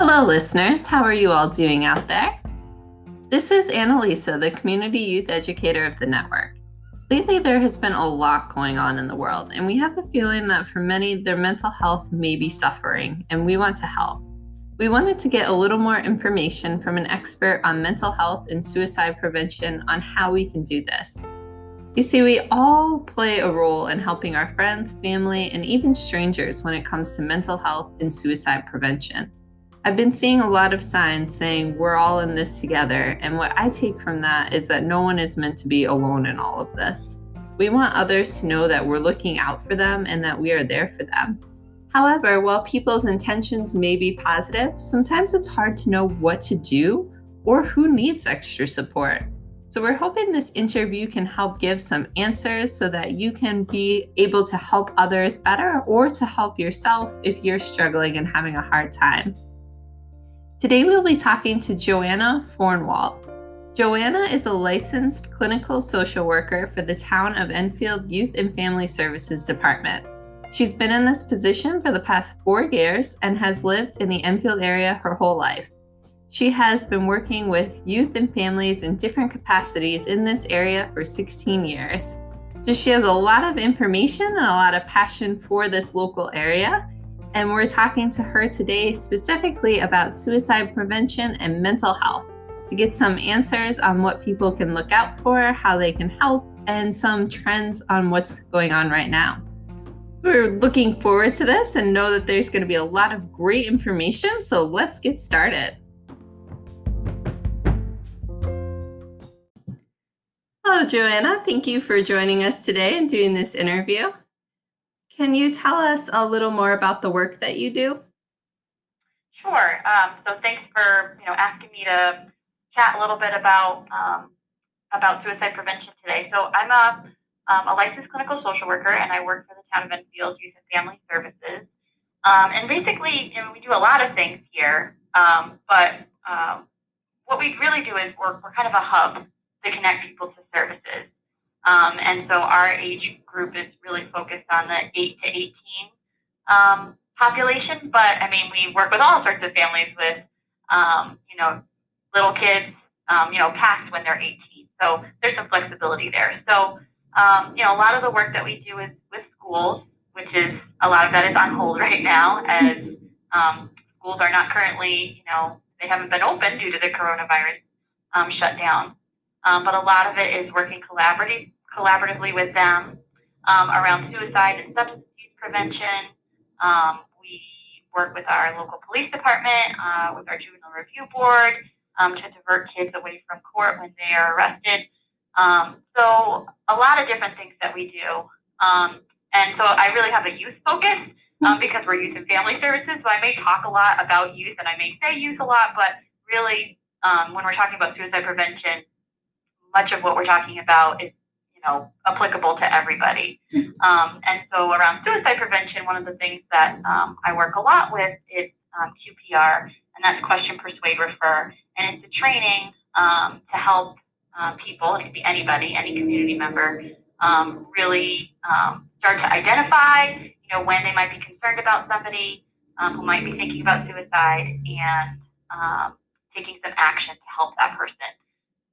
Hello, listeners. How are you all doing out there? This is Annalisa, the community youth educator of the network. Lately, there has been a lot going on in the world, and we have a feeling that for many, their mental health may be suffering, and we want to help. We wanted to get a little more information from an expert on mental health and suicide prevention on how we can do this. You see, we all play a role in helping our friends, family, and even strangers when it comes to mental health and suicide prevention. I've been seeing a lot of signs saying we're all in this together, and what I take from that is that no one is meant to be alone in all of this. We want others to know that we're looking out for them and that we are there for them. However, while people's intentions may be positive, sometimes it's hard to know what to do or who needs extra support. So, we're hoping this interview can help give some answers so that you can be able to help others better or to help yourself if you're struggling and having a hard time. Today we'll be talking to Joanna Fornwalt. Joanna is a licensed clinical social worker for the Town of Enfield Youth and Family Services Department. She's been in this position for the past four years and has lived in the Enfield area her whole life. She has been working with youth and families in different capacities in this area for 16 years. So she has a lot of information and a lot of passion for this local area and we're talking to her today specifically about suicide prevention and mental health to get some answers on what people can look out for, how they can help, and some trends on what's going on right now. We're looking forward to this and know that there's going to be a lot of great information. So let's get started. Hello, Joanna. Thank you for joining us today and doing this interview. Can you tell us a little more about the work that you do? Sure. Um, so thanks for you know asking me to chat a little bit about um, about suicide prevention today. So I'm a um, a licensed clinical social worker, and I work for the town of Enfield Youth and Family Services. Um, and basically, you know, we do a lot of things here, um, but um, what we really do is we're, we're kind of a hub to connect people to services. Um, and so our age group is really focused on the 8 to 18 um, population. But I mean, we work with all sorts of families with, um, you know, little kids, um, you know, past when they're 18. So there's some flexibility there. So, um, you know, a lot of the work that we do is with schools, which is a lot of that is on hold right now as um, schools are not currently, you know, they haven't been open due to the coronavirus um shutdown. Um, but a lot of it is working collaboratively collaboratively with them um, around suicide and substance use prevention. Um, we work with our local police department, uh, with our juvenile review board um, to divert kids away from court when they are arrested. Um, so a lot of different things that we do. Um, and so I really have a youth focus um, because we're youth and family services. So I may talk a lot about youth and I may say youth a lot, but really when we're talking about suicide prevention, much of what we're talking about is you know applicable to everybody. Um, and so around suicide prevention, one of the things that um, I work a lot with is um, QPR, and that's question, persuade, refer, and it's a training um, to help uh, people, it could be anybody, any community member, um, really start to identify, you know, when they might be concerned about somebody who might be thinking about suicide and taking some action to help that person.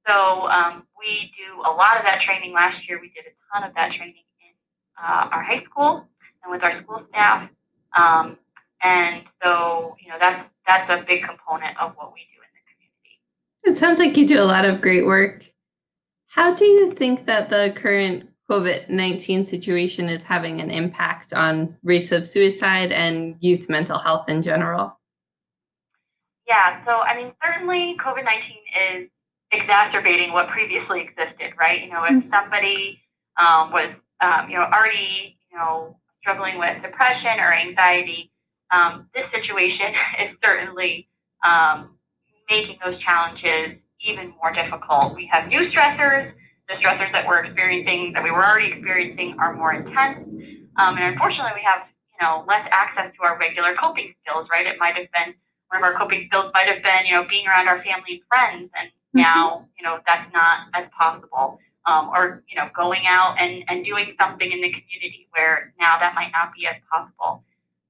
So um, we do a lot of that training. Last year, we did a ton of that training in uh, our high school and with our school staff. Um, and so, you know, that's that's a big component of what we do in the community. It sounds like you do a lot of great work. How do you think that the current COVID 19 situation is having an impact on rates of suicide and youth mental health in general? Yeah, so I mean, certainly COVID 19 is exacerbating what previously existed, right? You know, if mm-hmm. somebody um, was, um, you know, already, you know, struggling with depression or anxiety, um, this situation is certainly um, making those challenges even more difficult. We have new stressors. The stressors that we're experiencing, that we were already experiencing, are more intense. Um, and unfortunately, we have, you know, less access to our regular coping skills, right? It might have been one of our coping skills might have been, you know, being around our family and friends and now, you know, that's not as possible. Um, or, you know, going out and, and doing something in the community where now that might not be as possible.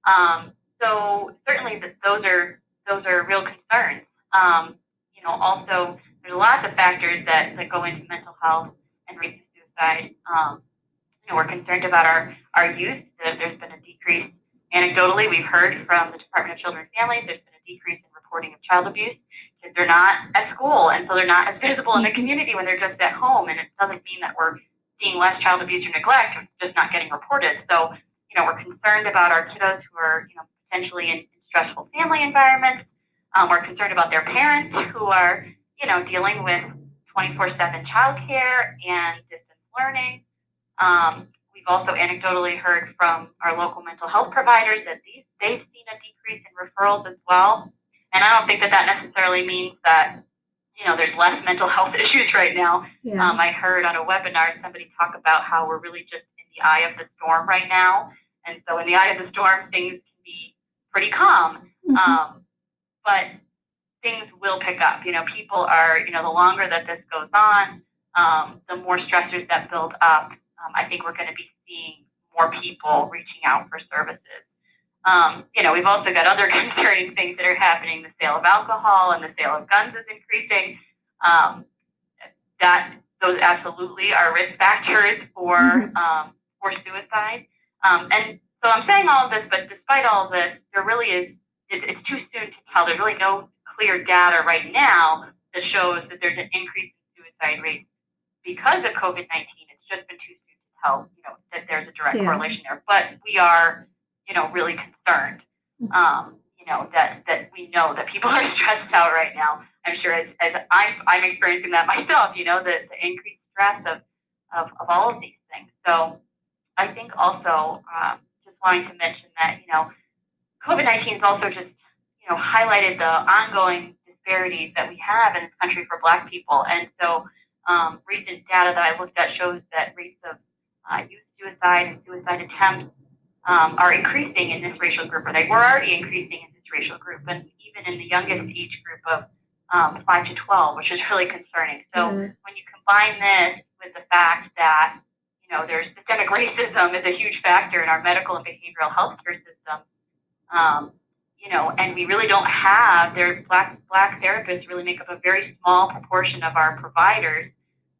Um, so certainly the, those are those are real concerns. Um, you know, also there's lots of factors that, that go into mental health and rates of suicide. Um, you know, we're concerned about our, our youth. There's been a decrease. Anecdotally, we've heard from the Department of Children and Families, there's been a decrease in reporting of child abuse they're not at school, and so they're not as visible in the community when they're just at home. And it doesn't mean that we're seeing less child abuse or neglect, it's just not getting reported. So, you know, we're concerned about our kiddos who are, you know, potentially in, stressful family environments. Um, we're concerned about their parents who are, you know, dealing with 24/7 childcare and distance learning. Um, we've also anecdotally heard from our local mental health providers that these they've seen a decrease in referrals as well. And I don't think that that necessarily means that you know there's less mental health issues right now. Yeah. Um, I heard on a webinar somebody talk about how we're really just in the eye of the storm right now, and so in the eye of the storm, things can be pretty calm. Mm-hmm. Um, but things will pick up. You know, people are, you know, the longer that this goes on, um, the more stressors that build up. Um, I think we're going to be seeing more people reaching out for services. Um, you know, we've also got other concerning things that are happening. The sale of alcohol and the sale of guns is increasing. Um, that those absolutely are risk factors for mm-hmm. um, for suicide. Um, and so I'm saying all of this, but despite all of this, there really is it, it's too soon to tell. There's really no clear data right now that shows that there's an increase in suicide rates because of COVID 19. It's just been too soon to tell, you know, that there's a direct yeah. correlation there. But we are, you know, really concerned. Mm-hmm. Um, you know that that we know that people are stressed out right now. I'm sure as, as I'm, I'm experiencing that myself. You know, the, the increased stress of, of of all of these things. So I think also um, just wanting to mention that you know COVID 19 has also just, you know, highlighted the ongoing disparities that we have in this country for Black people. And so, um, recent data that I looked at shows that rates of uh, youth suicide and suicide attempts um, are increasing in this racial group, or they were already increasing in this racial group, and even in the youngest age group of um, 5 to 12, which is really concerning. So, mm-hmm. when you combine this with the fact that you know, there's systemic racism is a huge factor in our medical and behavioral health care system. Um, you know, and we really don't have their black black therapists really make up a very small proportion of our providers.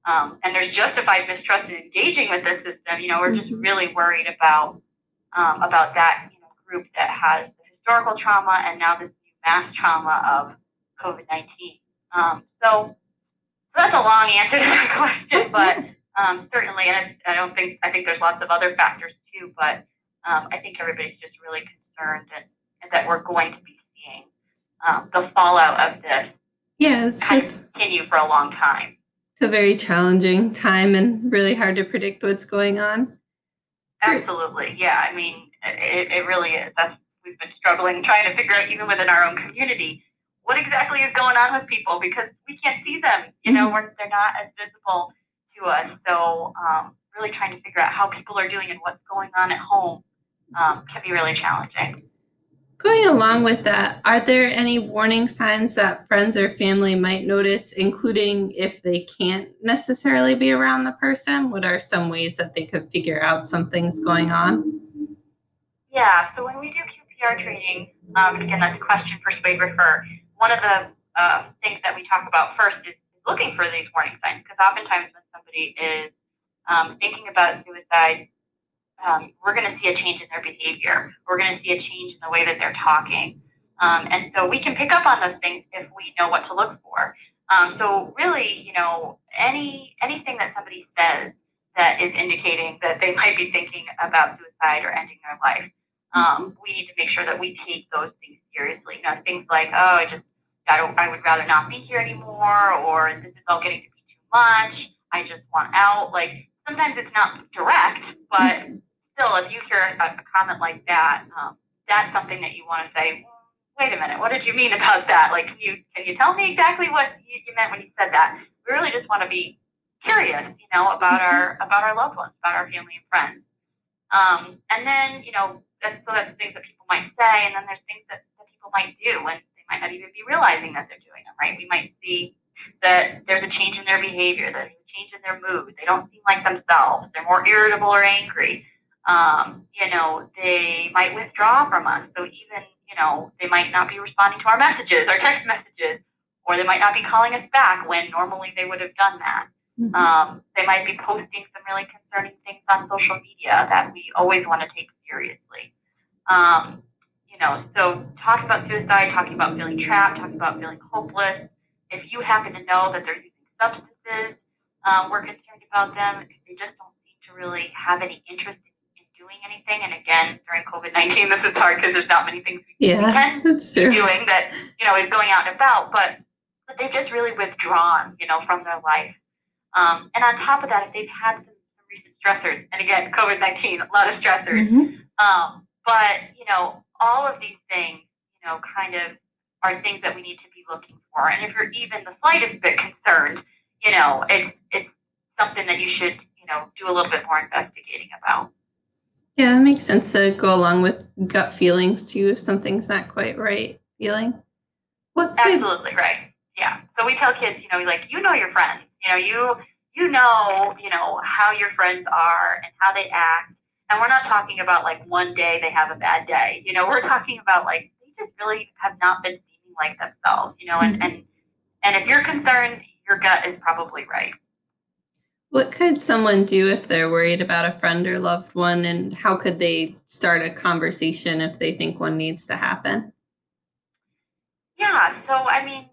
Um, and there's justified mistrust in engaging with this system. You know, we're just mm-hmm. really worried about um, about that you know, group that has the historical trauma and now this new mass trauma of COVID nineteen. Um, so, so that's a long answer to that question, but um, certainly, and I don't think I think there's lots of other factors too, but um, I think everybody's just really concerned and, and that we're going to be seeing um, the fallout of this yeah, it's, it's continue for a long time. It's a very challenging time and really hard to predict what's going on. Absolutely, yeah. I mean, it, it really is. That's we've been struggling trying to figure out even within our own community what exactly is going on with people because we can't see them. You know, mm-hmm. they're not as visible to us. So, um, really trying to figure out how people are doing and what's going on at home um, can be really challenging. Going along with that, are there any warning signs that friends or family might notice, including if they can't necessarily be around the person? What are some ways that they could figure out something's going on? Yeah, so when we do QPR training, um, again, that's a question, persuade, refer. One of the uh, things that we talk about first is looking for these warning signs because oftentimes when somebody is um, thinking about suicide, um, we're going to see a change in their behavior. We're going to see a change in the way that they're talking. Um, and so we can pick up on those things if we know what to look for. Um, so really, you know, any anything that somebody says that is indicating that they might be thinking about suicide or ending their life, um, we need to make sure that we take those things seriously. You know, things like, oh, I just, I, don't, I would rather not be here anymore, or this is all getting to be too much. I just want out. Like sometimes it's not direct, but still, if you hear a, comment like that, um, that's something that you want to say. Wait a minute, what did you mean about that? Like, can you can you tell me exactly what you, you meant when you said that? We really just want to be curious, you know, about our about our loved ones, about our family and friends. Um, and then, you know, that's, so that's things that people might say, and then there's things that, that people might do, and they might not even be realizing that they're doing them. Right? We might see that there's a change in their behavior, there's a change in their mood. They don't seem like themselves. They're more irritable or angry um, you know, they might withdraw from us. So even, you know, they might not be responding to our messages, our text messages, or they might not be calling us back when normally they would have done that. Mm-hmm. Um, they might be posting some really concerning things on social media that we always want to take seriously. Um, you know, so talking about suicide, talking about feeling trapped, talking about feeling hopeless. If you happen to know that they're using substances, um, we're concerned about them. Because they just don't seem to really have any interest in, in doing anything. And again, during COVID nineteen, this is hard because there's not many things we, yeah, can that's true. be doing that you know is going out and about. But but they've just really withdrawn, you know, from their life. Um, and on top of that, if they've had some, some recent stressors, and again, COVID 19, a lot of stressors, mm-hmm. um, but, you know, all of these things, you know, kind of are things that we need to be looking for. And if you're even the slightest bit concerned, you know, it's, it's something that you should, you know, do a little bit more investigating about. Yeah, it makes sense to go along with gut feelings too if something's not quite right feeling. What could, Absolutely right. Yeah. So we tell kids, you know, like you know your friends. You know, you you know, you know how your friends are and how they act. And we're not talking about like one day they have a bad day. You know, we're talking about like they just really have not been seeming like themselves. You know, and mm-hmm. and and if you're concerned, your gut is probably right. What could someone do if they're worried about a friend or loved one, and how could they start a conversation if they think one needs to happen? Yeah, so I mean,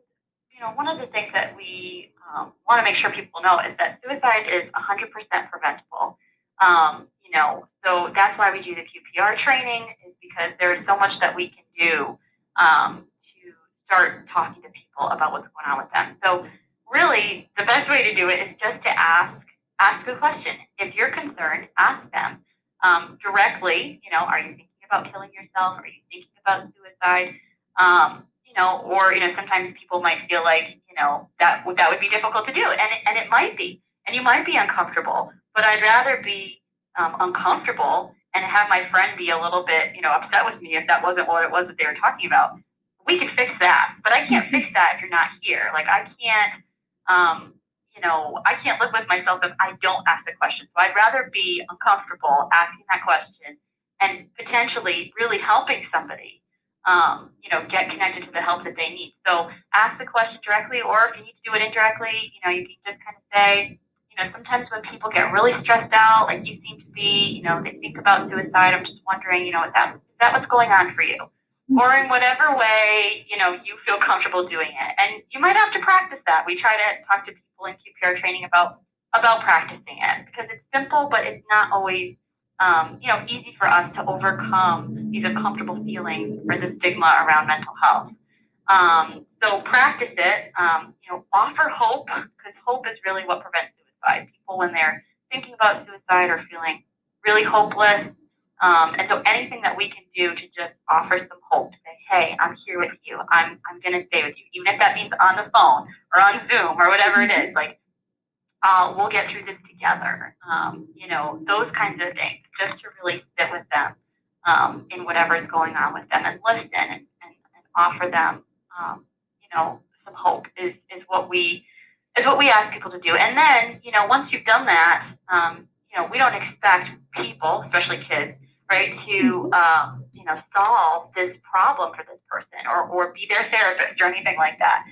you know, one of the things that we um, want to make sure people know is that suicide is 100% preventable. Um, you know, so that's why we do the QPR training is because there is so much that we can do um, to start talking to people about what's going on with them. So really, the best way to do it is just to ask ask a question. If you're concerned, ask them um, directly. You know, are you thinking about killing yourself? Are you thinking about suicide? Um, you know, or you know, sometimes people might feel like you know that that would be difficult to do, and and it might be, and you might be uncomfortable. But I'd rather be um, uncomfortable and have my friend be a little bit, you know, upset with me if that wasn't what it was that they were talking about. We can fix that, but I can't fix that if you're not here. Like I can't, um, you know, I can't live with myself if I don't ask the question. So I'd rather be uncomfortable asking that question and potentially really helping somebody um, you know, get connected to the help that they need. So ask the question directly, or if you need to do it indirectly, you know, you can just kind of say, you know, sometimes when people get really stressed out, like you seem to be, you know, they think about suicide. I'm just wondering, you know, is that is that what's going on for you? Mm-hmm. Or in whatever way, you know, you feel comfortable doing it. And you might have to practice that. We try to talk to people in QPR training about about practicing it because it's simple, but it's not always um, you know, easy for us to overcome these uncomfortable feelings or the stigma around mental health. Um, so practice it. Um, you know, offer hope because hope is really what prevents suicide. People, when they're thinking about suicide, or feeling really hopeless. Um, and so anything that we can do to just offer some hope, to say, hey, I'm here with you. I'm, I'm going to stay with you, even if that means on the phone or on Zoom or whatever it is. Like, uh, we'll get through this together. Um, you know, those kinds of things, just to really sit with them um, in whatever is going on with them and listen and, and, and offer them, um, you know, some hope is, is what we is what we ask people to do. And then, you know, once you've done that, um, you know, we don't expect people, especially kids, right, to um, you know solve this problem for this person or, or be their therapist or anything like that.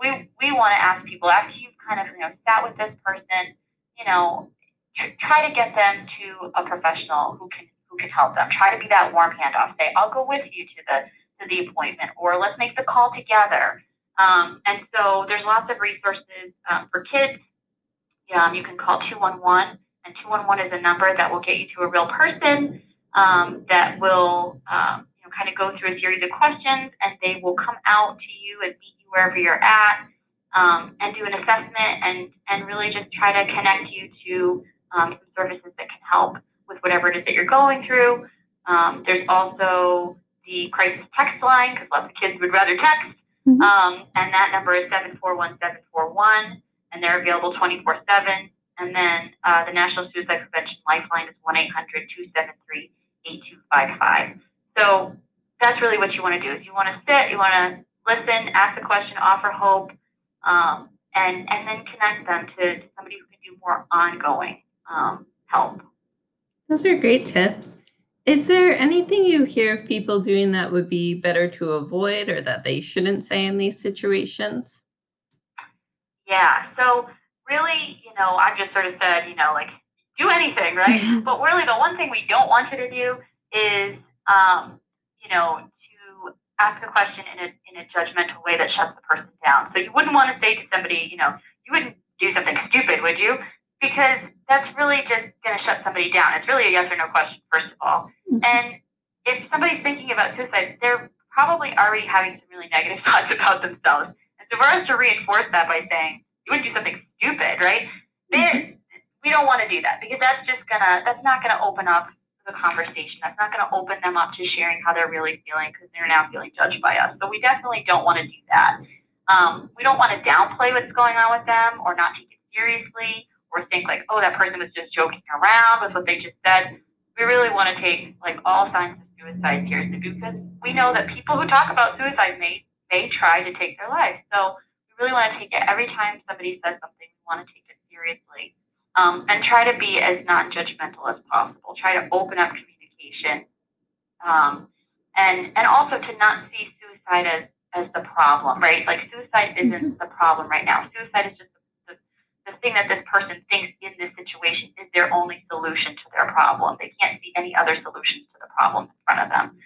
We we want to ask people after you've kind of you know sat with this person, you know, try to get them to a professional who can who can help them. Try to be that warm handoff. Say, I'll go with you to the to the appointment, or let's make the call together. Um, and so there's lots of resources um, for kids. Um, you can call 211, and 211 is a number that will get you to a real person um, that will um, you know, kind of go through a series of questions, and they will come out to you and meet you wherever you're at um, and do an assessment and, and really just try to connect you to um, some services that can help with whatever it is that you're going through. Um, there's also the crisis text line because lots of kids would rather text, mm-hmm. Um, and that number is 741741, and they're available 24 7. And then uh, the National Suicide Prevention Lifeline is 1 800 273 8255. So that's really what you want to do is you want to sit, you want to listen, ask a question, offer hope, um, and and then connect them to, to, somebody who can do more ongoing um, help. Those are great tips. Is there anything you hear of people doing that would be better to avoid or that they shouldn't say in these situations? Yeah. So really, you know, I've just sort of said, you know, like do anything, right? but really, the one thing we don't want you to do is, um, you know, to ask a question in a in a judgmental way that shuts the person down. So you wouldn't want to say to somebody, you know, you wouldn't do something stupid, would you? Because that's really just going to shut somebody down. It's really a yes or no question, first of all. Mm-hmm. And if somebody's thinking about suicide, they're probably already having some really negative thoughts about themselves. And so for us to reinforce that by saying, you wouldn't do something stupid, right? Mm-hmm. We don't want to do that because that's just gonna, that's not gonna open up the conversation. That's not gonna open them up to sharing how they're really feeling because they're now feeling judged by us. So we definitely don't want to do that. Um, we don't want to downplay what's going on with them or not take it seriously or think like, oh, that person was just joking around with what they just said. We really want to take like all signs of suicide seriously because we know that people who talk about suicide may may try to take their life. So we really want to take it every time somebody says something. We want to take it seriously um, and try to be as non-judgmental as possible. Try to open up communication um, and and also to not see suicide as as the problem, right? Like suicide isn't mm-hmm. the problem right now. Suicide is just the thing that this person thinks in this situation is their only solution to their problem. They can't see any other solutions to the problem in front of them.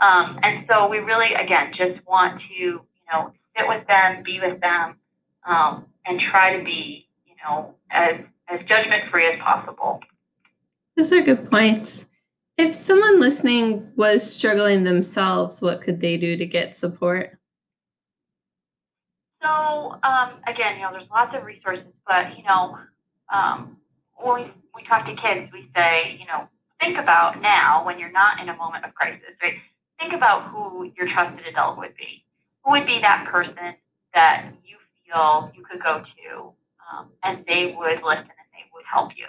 Um, and so we really, again, just want to, you know, sit with them, be with them, um, and try to be, you know, as as judgment free as possible. Those are good points. If someone listening was struggling themselves, what could they do to get support? So um, again, you know, there's lots of resources, but you know, um, when we, we talk to kids, we say, you know, think about now when you're not in a moment of crisis, right? Think about who your trusted adult would be. Who would be that person that you feel you could go to, um, and they would listen and they would help you.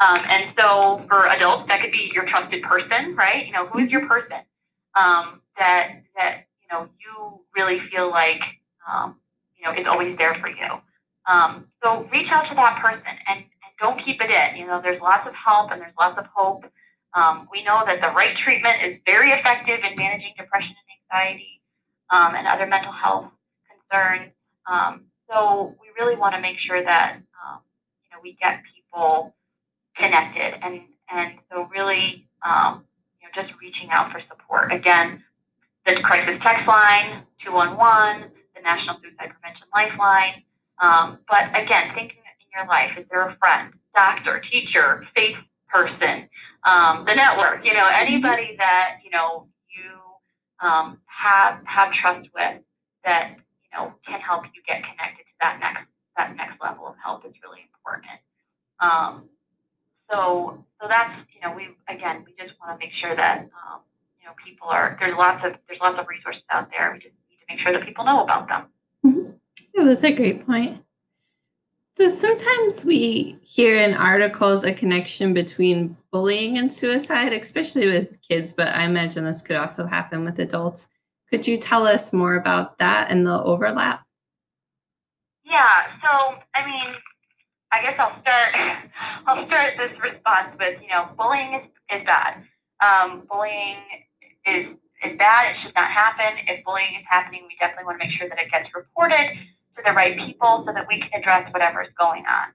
Um, and so for adults, that could be your trusted person, right? You know, who is your person um, that that you know you really feel like um, you know, is always there for you. Um, so reach out to that person and, and don't keep it in. You know, there's lots of help and there's lots of hope. Um, we know that the right treatment is very effective in managing depression and anxiety um, and other mental health concerns. Um, so we really want to make sure that um, you know we get people connected and and so really um, you know just reaching out for support. Again, the crisis text line two one one the National Suicide Prevention Lifeline. Um, but again, thinking in your life, is there a friend, doctor, teacher, faith person, um, the network, you know, anybody that, you know, you um, have have trust with that, you know, can help you get connected to that next that next level of help is really important. Um, so so that's you know we again we just want to make sure that um, you know people are there's lots of there's lots of resources out there. We just need to make sure that people know about them. Mm-hmm. Yeah, that's a great point. So sometimes we hear in articles a connection between bullying and suicide, especially with kids, but I imagine this could also happen with adults. Could you tell us more about that and the overlap? Yeah, so I mean, I guess I'll start I'll start this response with, you know, bullying is, is bad. Um, bullying is is bad. It should not happen. If bullying is happening, we definitely want to make sure that it gets reported to the right people so that we can address whatever is going on.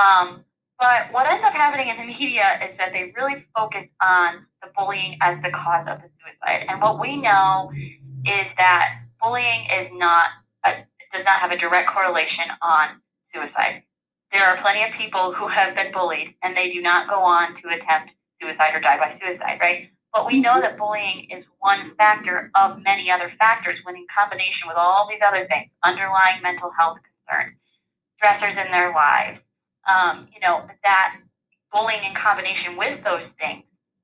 Um, but what ends up happening in the media is that they really focus on the bullying as the cause of the suicide. And what we know is that bullying is not a, does not have a direct correlation on suicide. There are plenty of people who have been bullied and they do not go on to attempt suicide or die by suicide, right? But we know that bullying is one factor of many other factors when in combination with all these other things, underlying mental health concerns, stressors in their lives, um, you know, that bullying in combination with those things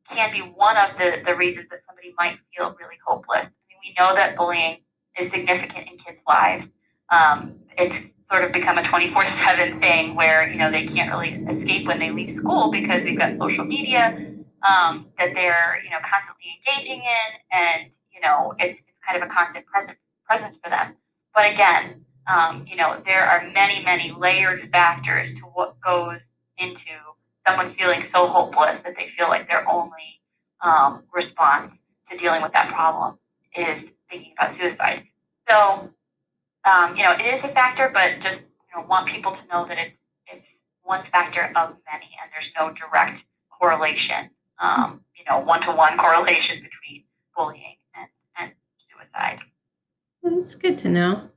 can be one of the, the reasons that somebody might feel really hopeless. I mean, we know that bullying is significant in kids' lives. Um, it's sort of become a 24-7 thing where, you know, they can't really escape when they leave school because we've got social media, um, that they're you know constantly engaging in, and you know it's, it's kind of a constant presence presence for them. But again, um, you know there are many many layered factors to what goes into someone feeling so hopeless that they feel like their only um, response to dealing with that problem is thinking about suicide. So, um, you know, it is a factor, but just you know, want people to know that it's it's one factor of many, and there's no direct correlation, um, you know, one to one correlation between bullying and, and suicide. Well, that's good to know.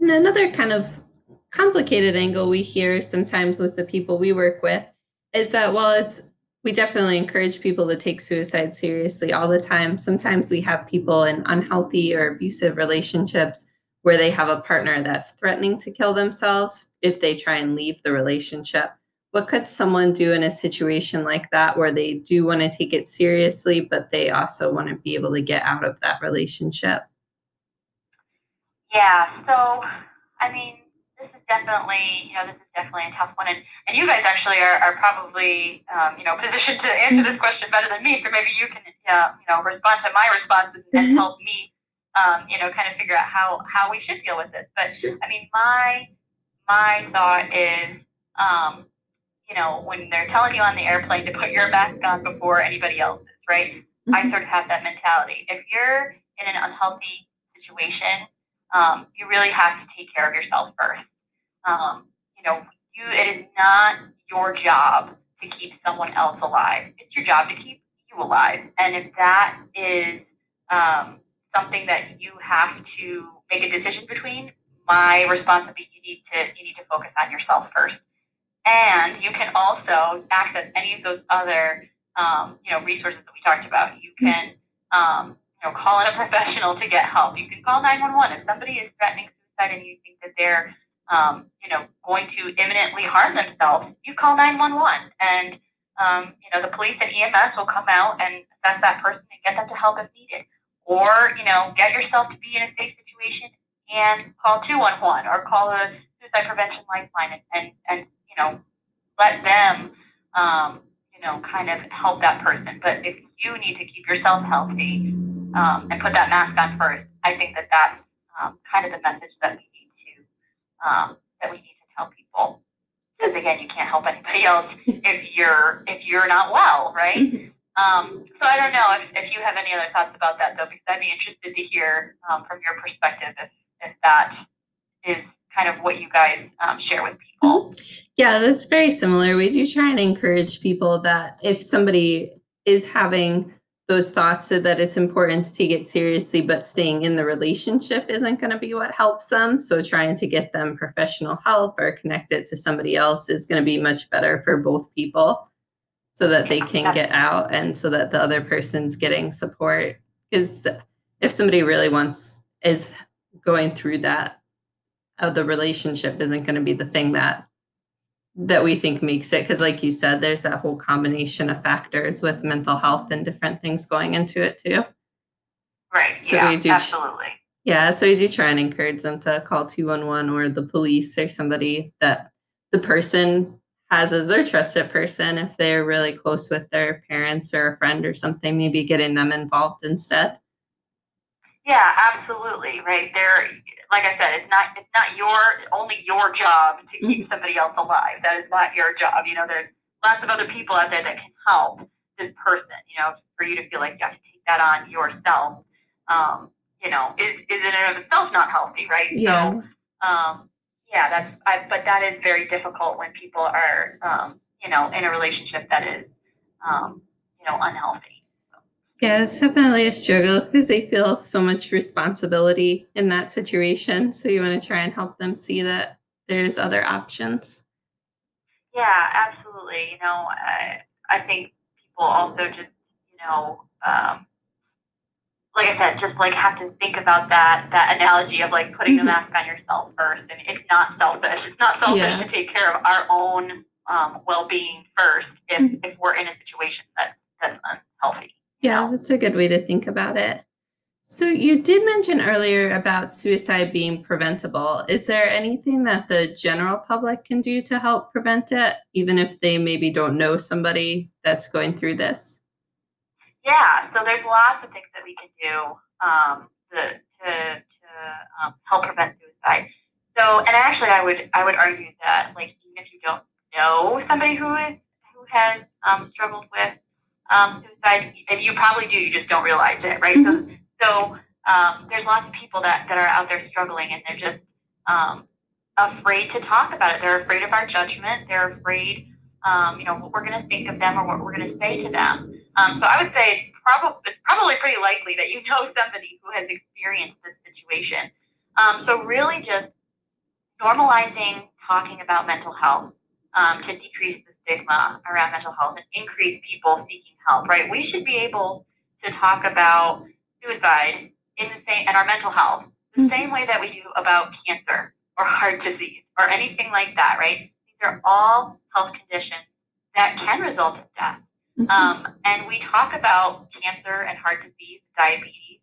And another kind of complicated angle we hear sometimes with the people we work with is that while it's we definitely encourage people to take suicide seriously all the time. Sometimes we have people in unhealthy or abusive relationships where they have a partner that's threatening to kill themselves if they try and leave the relationship. What could someone do in a situation like that where they do want to take it seriously, but they also want to be able to get out of that relationship? Yeah, so I mean, this is definitely, you know, this is definitely a tough one. And, and you guys actually are, are probably, um, you know, positioned to answer this question better than me. So maybe you can, uh, you know, respond to my responses and mm-hmm. help me, um, you know, kind of figure out how, how we should deal with this. But sure. I mean, my, my thought is, um, you know, when they're telling you on the airplane to put your mask on before anybody else's, right? Mm-hmm. I sort of have that mentality. If you're in an unhealthy situation, um, you really have to take care of yourself first. Um, you know, you it is not your job to keep someone else alive. It's your job to keep you alive. And if that is um, something that you have to make a decision between, my responsibility you need to you need to focus on yourself first. And you can also access any of those other um, you know resources that we talked about. You can um, you know, call in a professional to get help. You can call 911 if somebody is threatening suicide and you think that they're, um, you know, going to imminently harm themselves. You call 911, and um, you know, the police and EMS will come out and assess that person and get them to help if needed. Or you know, get yourself to be in a safe situation and call 211 or call a suicide prevention lifeline and and, and you know, let them. Um, you know, kind of help that person. But if you need to keep yourself healthy, um, and put that mask on first. I think that that's um, kind of the message that we need to um, that we need to tell people. Because again, you can't help anybody else if you're if you're not well, right? Mm-hmm. Um, so I don't know if, if you have any other thoughts about that though, because I'd be interested to hear um, from your perspective if, if that is kind of what you guys um, share with people. Yeah, that's very similar. We do try and encourage people that if somebody is having those thoughts so that it's important to take it seriously, but staying in the relationship isn't going to be what helps them. So trying to get them professional help or connect it to somebody else is going to be much better for both people so that they can get out and so that the other person's getting support. Because if somebody really wants, is going through that, uh, the relationship isn't going to be the thing that that we think makes it. Because like you said there's that whole combination of factors with mental health and different things going into it too. Right so yeah, we do absolutely yeah so we do try and encourage them to call 211 or the police or somebody that the person has as their trusted person if they're really close with their parents or a friend or something maybe getting them involved instead yeah absolutely right there like I said, it's not it's not your only your job to keep mm-hmm. somebody else alive. That is not your job. You know, there's lots of other people out there that can help this person. You know, for you to feel like you have to take that on yourself. Um, you know, is is in and of itself not healthy, right? Yeah. So, um, yeah, that's I, but that is very difficult when people are, um, you know, in a relationship that is, um, you know, unhealthy. Yeah, it's definitely a struggle because they feel so much responsibility in that situation. So you want to try and help them see that there's other options. Yeah, absolutely. You know, I, I think people also just, you know, um, like I said, just like have to think about that that analogy of like putting mm-hmm. the mask on yourself first. and it's not selfish. It's not selfish yeah. to take care of our own um, well being first if, mm-hmm. if we're in a situation that that's unhealthy. Yeah, that's a good way to think about it. So, you did mention earlier about suicide being preventable. Is there anything that the general public can do to help prevent it, even if they maybe don't know somebody that's going through this? Yeah, so there's lots of things that we can do um, to, to, to um, help prevent suicide. So, and actually, I would I would argue that like even if you don't know somebody who is who has um, struggled with um, suicide, and you probably do, you just don't realize it, right? Mhm. So, so um, there's lots of people that, that are out there struggling, and they're just um, afraid to talk about it. They're afraid of our judgment. They're afraid, um, you know, what we're going to think of them or what we're going to say to them. Um, so I would say it's probably it's probably pretty likely that you know somebody who has experienced this situation. Um, so really, just normalizing talking about mental health um, to decrease the stigma around mental health and increase people seeking help. Right? We should be able to talk about suicide in the same and our mental health the Mhm. same way that we do about cancer or heart disease or anything like that. Right? These are all health conditions that can result in death. Um, and we talk about cancer and heart disease, diabetes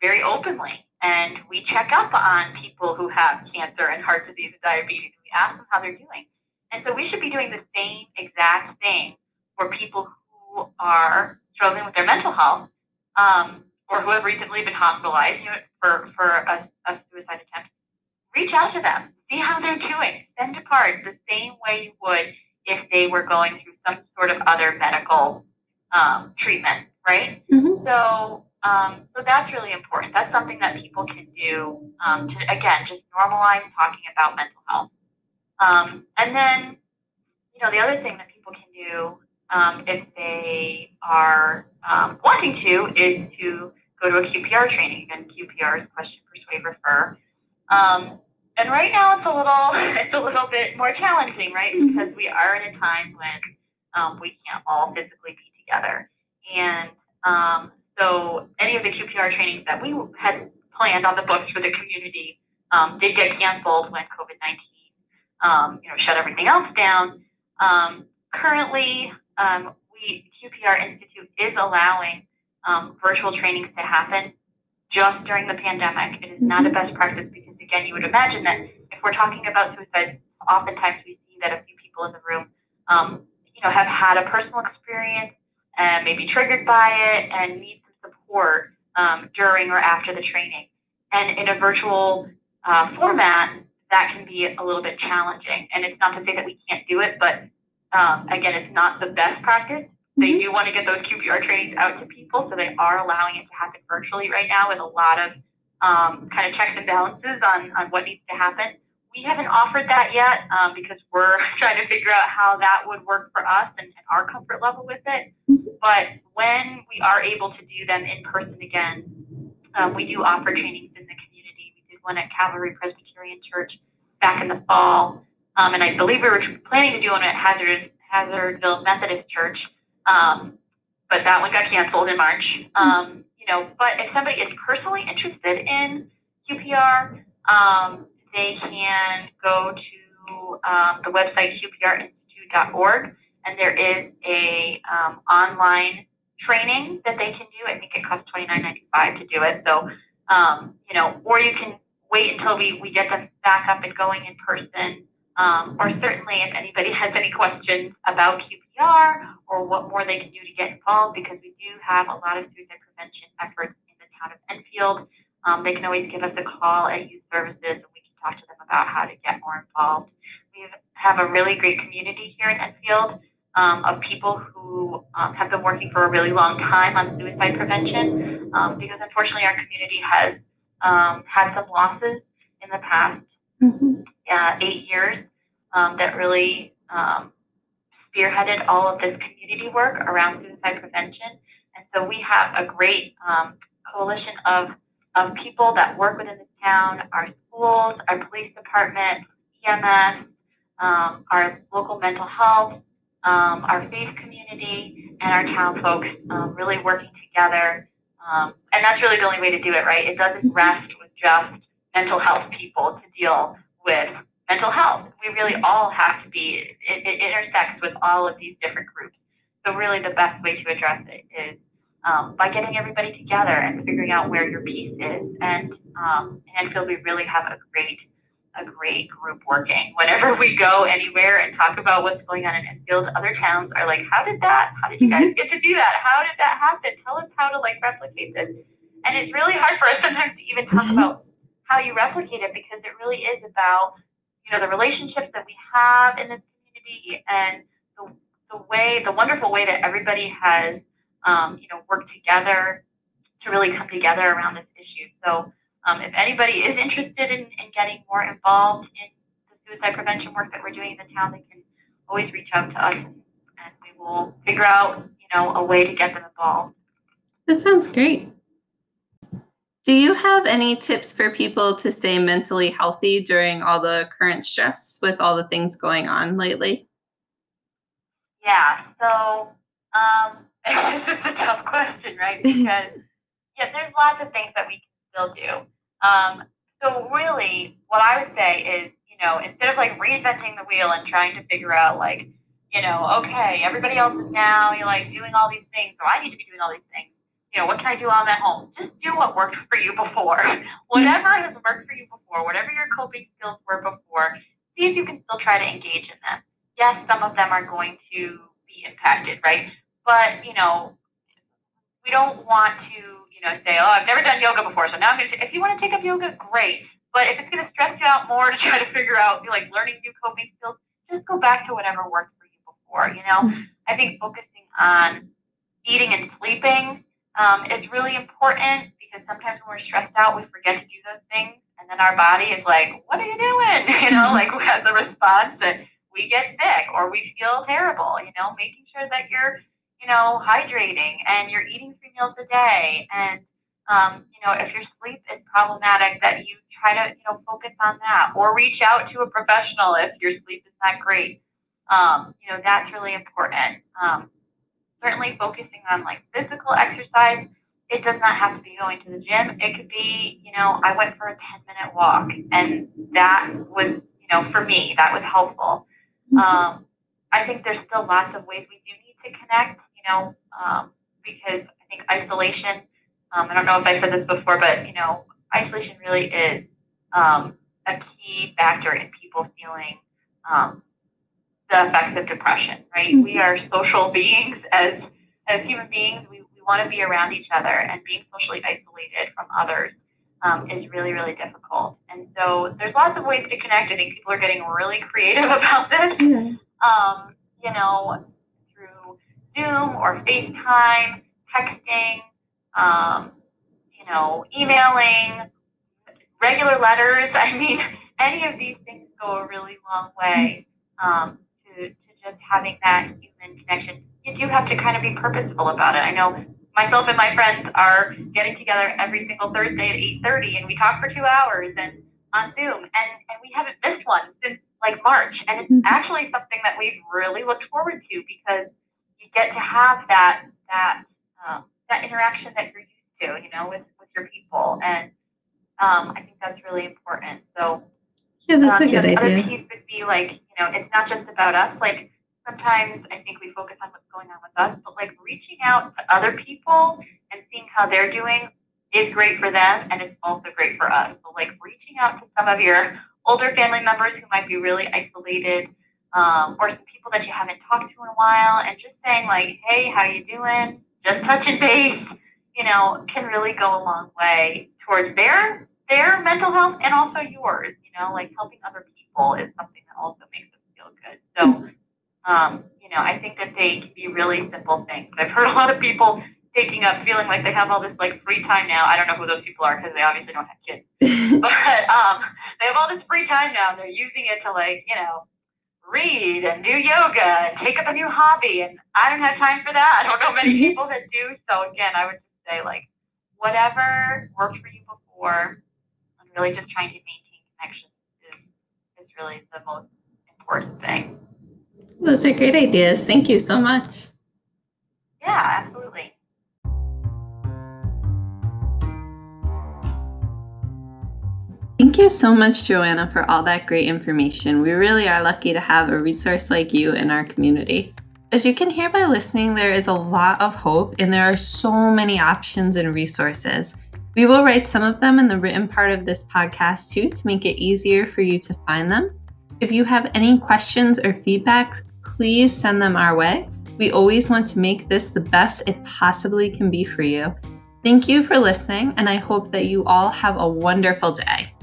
very openly. And we check up on people who have cancer and heart disease and diabetes. We ask them how they're doing. And so we should be doing the same exact thing for people who are struggling with their mental health um, or who have recently been hospitalized you know, for, for a, a suicide attempt. Reach out to them, see how they're doing, send a card the same way you would if they were going through some sort of other medical um, treatment, right? Mhm. So, um, so that's really important. That's something that people can do um, to again just normalize talking about mental health. Um, and then, you know, the other thing that people can do um, if they are um, wanting to is to go to a QPR training. Again, QPR is question, persuade, refer. And right now it's a little it's a little bit more challenging, right? Mhm. Because we are in a time when um, we can't all physically be together, and um, so any of the QPR trainings that we had planned on the books for the community um, did get canceled when COVID nineteen um, you know shut everything else down. Um, currently, um, we QPR Institute is allowing um, virtual trainings to happen just during the pandemic. It is not a best practice because, again, you would imagine that if we're talking about suicide, oftentimes we see that a few people in the room, um, you know, have had a personal experience and maybe triggered by it and need some support um, during or after the training. And in a virtual uh, format, that can be a little bit challenging. And it's not to say that we can't do it, but um, again, it's not the best practice. They do want to get those QPR trainings out to people, so they are allowing it to happen virtually right now with a lot of um, kind of checks and balances on, on what needs to happen. We haven't offered that yet um, because we're trying to figure out how that would work for us and, and our comfort level with it. Mhm. But when we are able to do them in person again, um, we do offer trainings in the community. We did one at Calvary Presbyterian Church back in the fall, um, and I believe we were planning to do one at Hazard, Hazardville Methodist Church, um, but that one got canceled in March. Know, but if somebody is personally interested in QPR, um, they can go to um, the website qprinstitute.org, and there is a um, online training that they can do. I think it costs twenty nine ninety five to do it. So, um, you know, or you can wait until we, we get them back up and going in person. Um, or certainly, if anybody has any questions about QPR or what more they can do to get involved, because we do have a lot of suicide prevention efforts in the town of Enfield. Um, they can always give us a call at Youth Services, and we can talk to them about how to get more involved. We have a really great community here in Enfield um, of people who um, have been working for a really long time on suicide prevention, um, because unfortunately our community has um, had some losses in the past Mhm. Uh, eight years um, that really um, spearheaded all of this community work around suicide prevention. And so we have a great um, coalition of, of people that work within the town, our schools, our police department, EMS, um, our local mental health, um, our faith community, and our town folks um, really working together. Um, and that's really the only way to do it, right? It doesn't rest with just mental health people to deal with mental health. We really all have to be, it, it intersects with all of these different groups. So, really, the best way to address it is um, by getting everybody together and figuring out where your piece is. And um, in Enfield, we really have a great, a great group working. Whenever we go anywhere and talk about what's going on in Enfield, other towns are like, "How did that? How did you guys get to do that? How did that happen? Tell us how to like replicate this." And it's really hard for us sometimes to even talk Mhm. about how you replicate it because it really is about you know the relationships that we have in this community and the, the way the wonderful way that everybody has um, you know, work together to really come together around this issue. So um, if anybody is interested in, in getting more involved in the suicide prevention work that we're doing in the town, they can always reach out to us and, and we will figure out, you know, a way to get them involved. That sounds great. Do you have any tips for people to stay mentally healthy during all the current stress with all the things going on lately? Yeah, so um, this is a tough question, right? Because yeah, there's lots of things that we can still do. Um, so really, what I would say is, you know, instead of like reinventing the wheel and trying to figure out like, you know, okay, everybody else is now you're like doing all these things, so I need to be doing all these things you know, what can I do I'm at home? Just do what worked for you before. whatever has worked for you before, whatever your coping skills were before, see if you can still try to engage in them. Yes, some of them are going to be impacted, right? But, you know, we don't want to, you know, say, oh, I've never done yoga before, so now I'm going to, if you want to take up yoga, great. But if it's going to stress you out more to try to figure out, like, learning new coping skills, just go back to whatever worked for you before, you know? Mm-hmm. I think focusing on eating and sleeping um, is really important because sometimes when we're stressed out, we forget to do those things. And then our body is like, what are you doing? You know, like as a response that we get sick or we feel terrible, you know, making sure that you're, you know, hydrating and you're eating three meals a day. And, um, you know, if your sleep is problematic, that you try to, you know, focus on that or reach out to a professional if your sleep is not great. Um, you know, that's really important. Um, certainly focusing on like physical exercise. It does not have to be going to the gym. It could be, you know, I went for a 10 minute walk and that was, you know, for me, that was helpful. Mm-hmm. Um, I think there's still lots of ways we do need to connect, you know, um, because I think isolation, um, I don't know if I said this before, but, you know, isolation really is um, a key factor in people feeling um, the effects of depression, right? Mm-hmm. We are social beings as as human beings. We, we want to be around each other, and being socially isolated from others um, is really, really difficult. And so there's lots of ways to connect. I think people are getting really creative about this. Yeah. Um, you know, through Zoom or FaceTime, texting, um, you know, emailing, regular letters. I mean, any of these things go a really long way. Um, just having that human connection, you do have to kind of be purposeful about it. I know myself and my friends are getting together every single Thursday at 8.30 and we talk for two hours and on Zoom and, and we haven't missed one since like March. And it's mm-hmm. actually something that we've really looked forward to because you get to have that, that, um, that interaction that you're used to, you know, with, with your people. And um, I think that's really important. So yeah, that's um, a good know, idea. Other piece would be like, you know, it's not just about us. Like sometimes I think we focus on what's going on with us, but like reaching out to other people and seeing how they're doing is great for them and it's also great for us. So like reaching out to some of your older family members who might be really isolated, um, or some people that you haven't talked to in a while, and just saying like, "Hey, how you doing?" Just touching base, you know, can really go a long way towards their their mental health and also yours. You know, like helping other people is something that also makes us feel good. So um, you know, I think that they can be really simple things. I've heard a lot of people taking up feeling like they have all this like free time now. I don't know who those people are because they obviously don't have kids, but um, they have all this free time now. And they're using it to like you know read and do yoga and take up a new hobby. And I don't have time for that. I don't know many people that do. So again, I would just say like whatever worked for you before, really just trying to maintain connections is is really the most important thing. Those are great ideas. Thank you so much. Yeah, absolutely. Thank you so much, Joanna, for all that great information. We really are lucky to have a resource like you in our community. As you can hear by listening, there is a lot of hope and there are so many options and resources. We will write some of them in the written part of this podcast too to make it easier for you to find them. If you have any questions or feedback, please send them our way. We always want to make this the best it possibly can be for you. Thank you for listening, and I hope that you all have a wonderful day.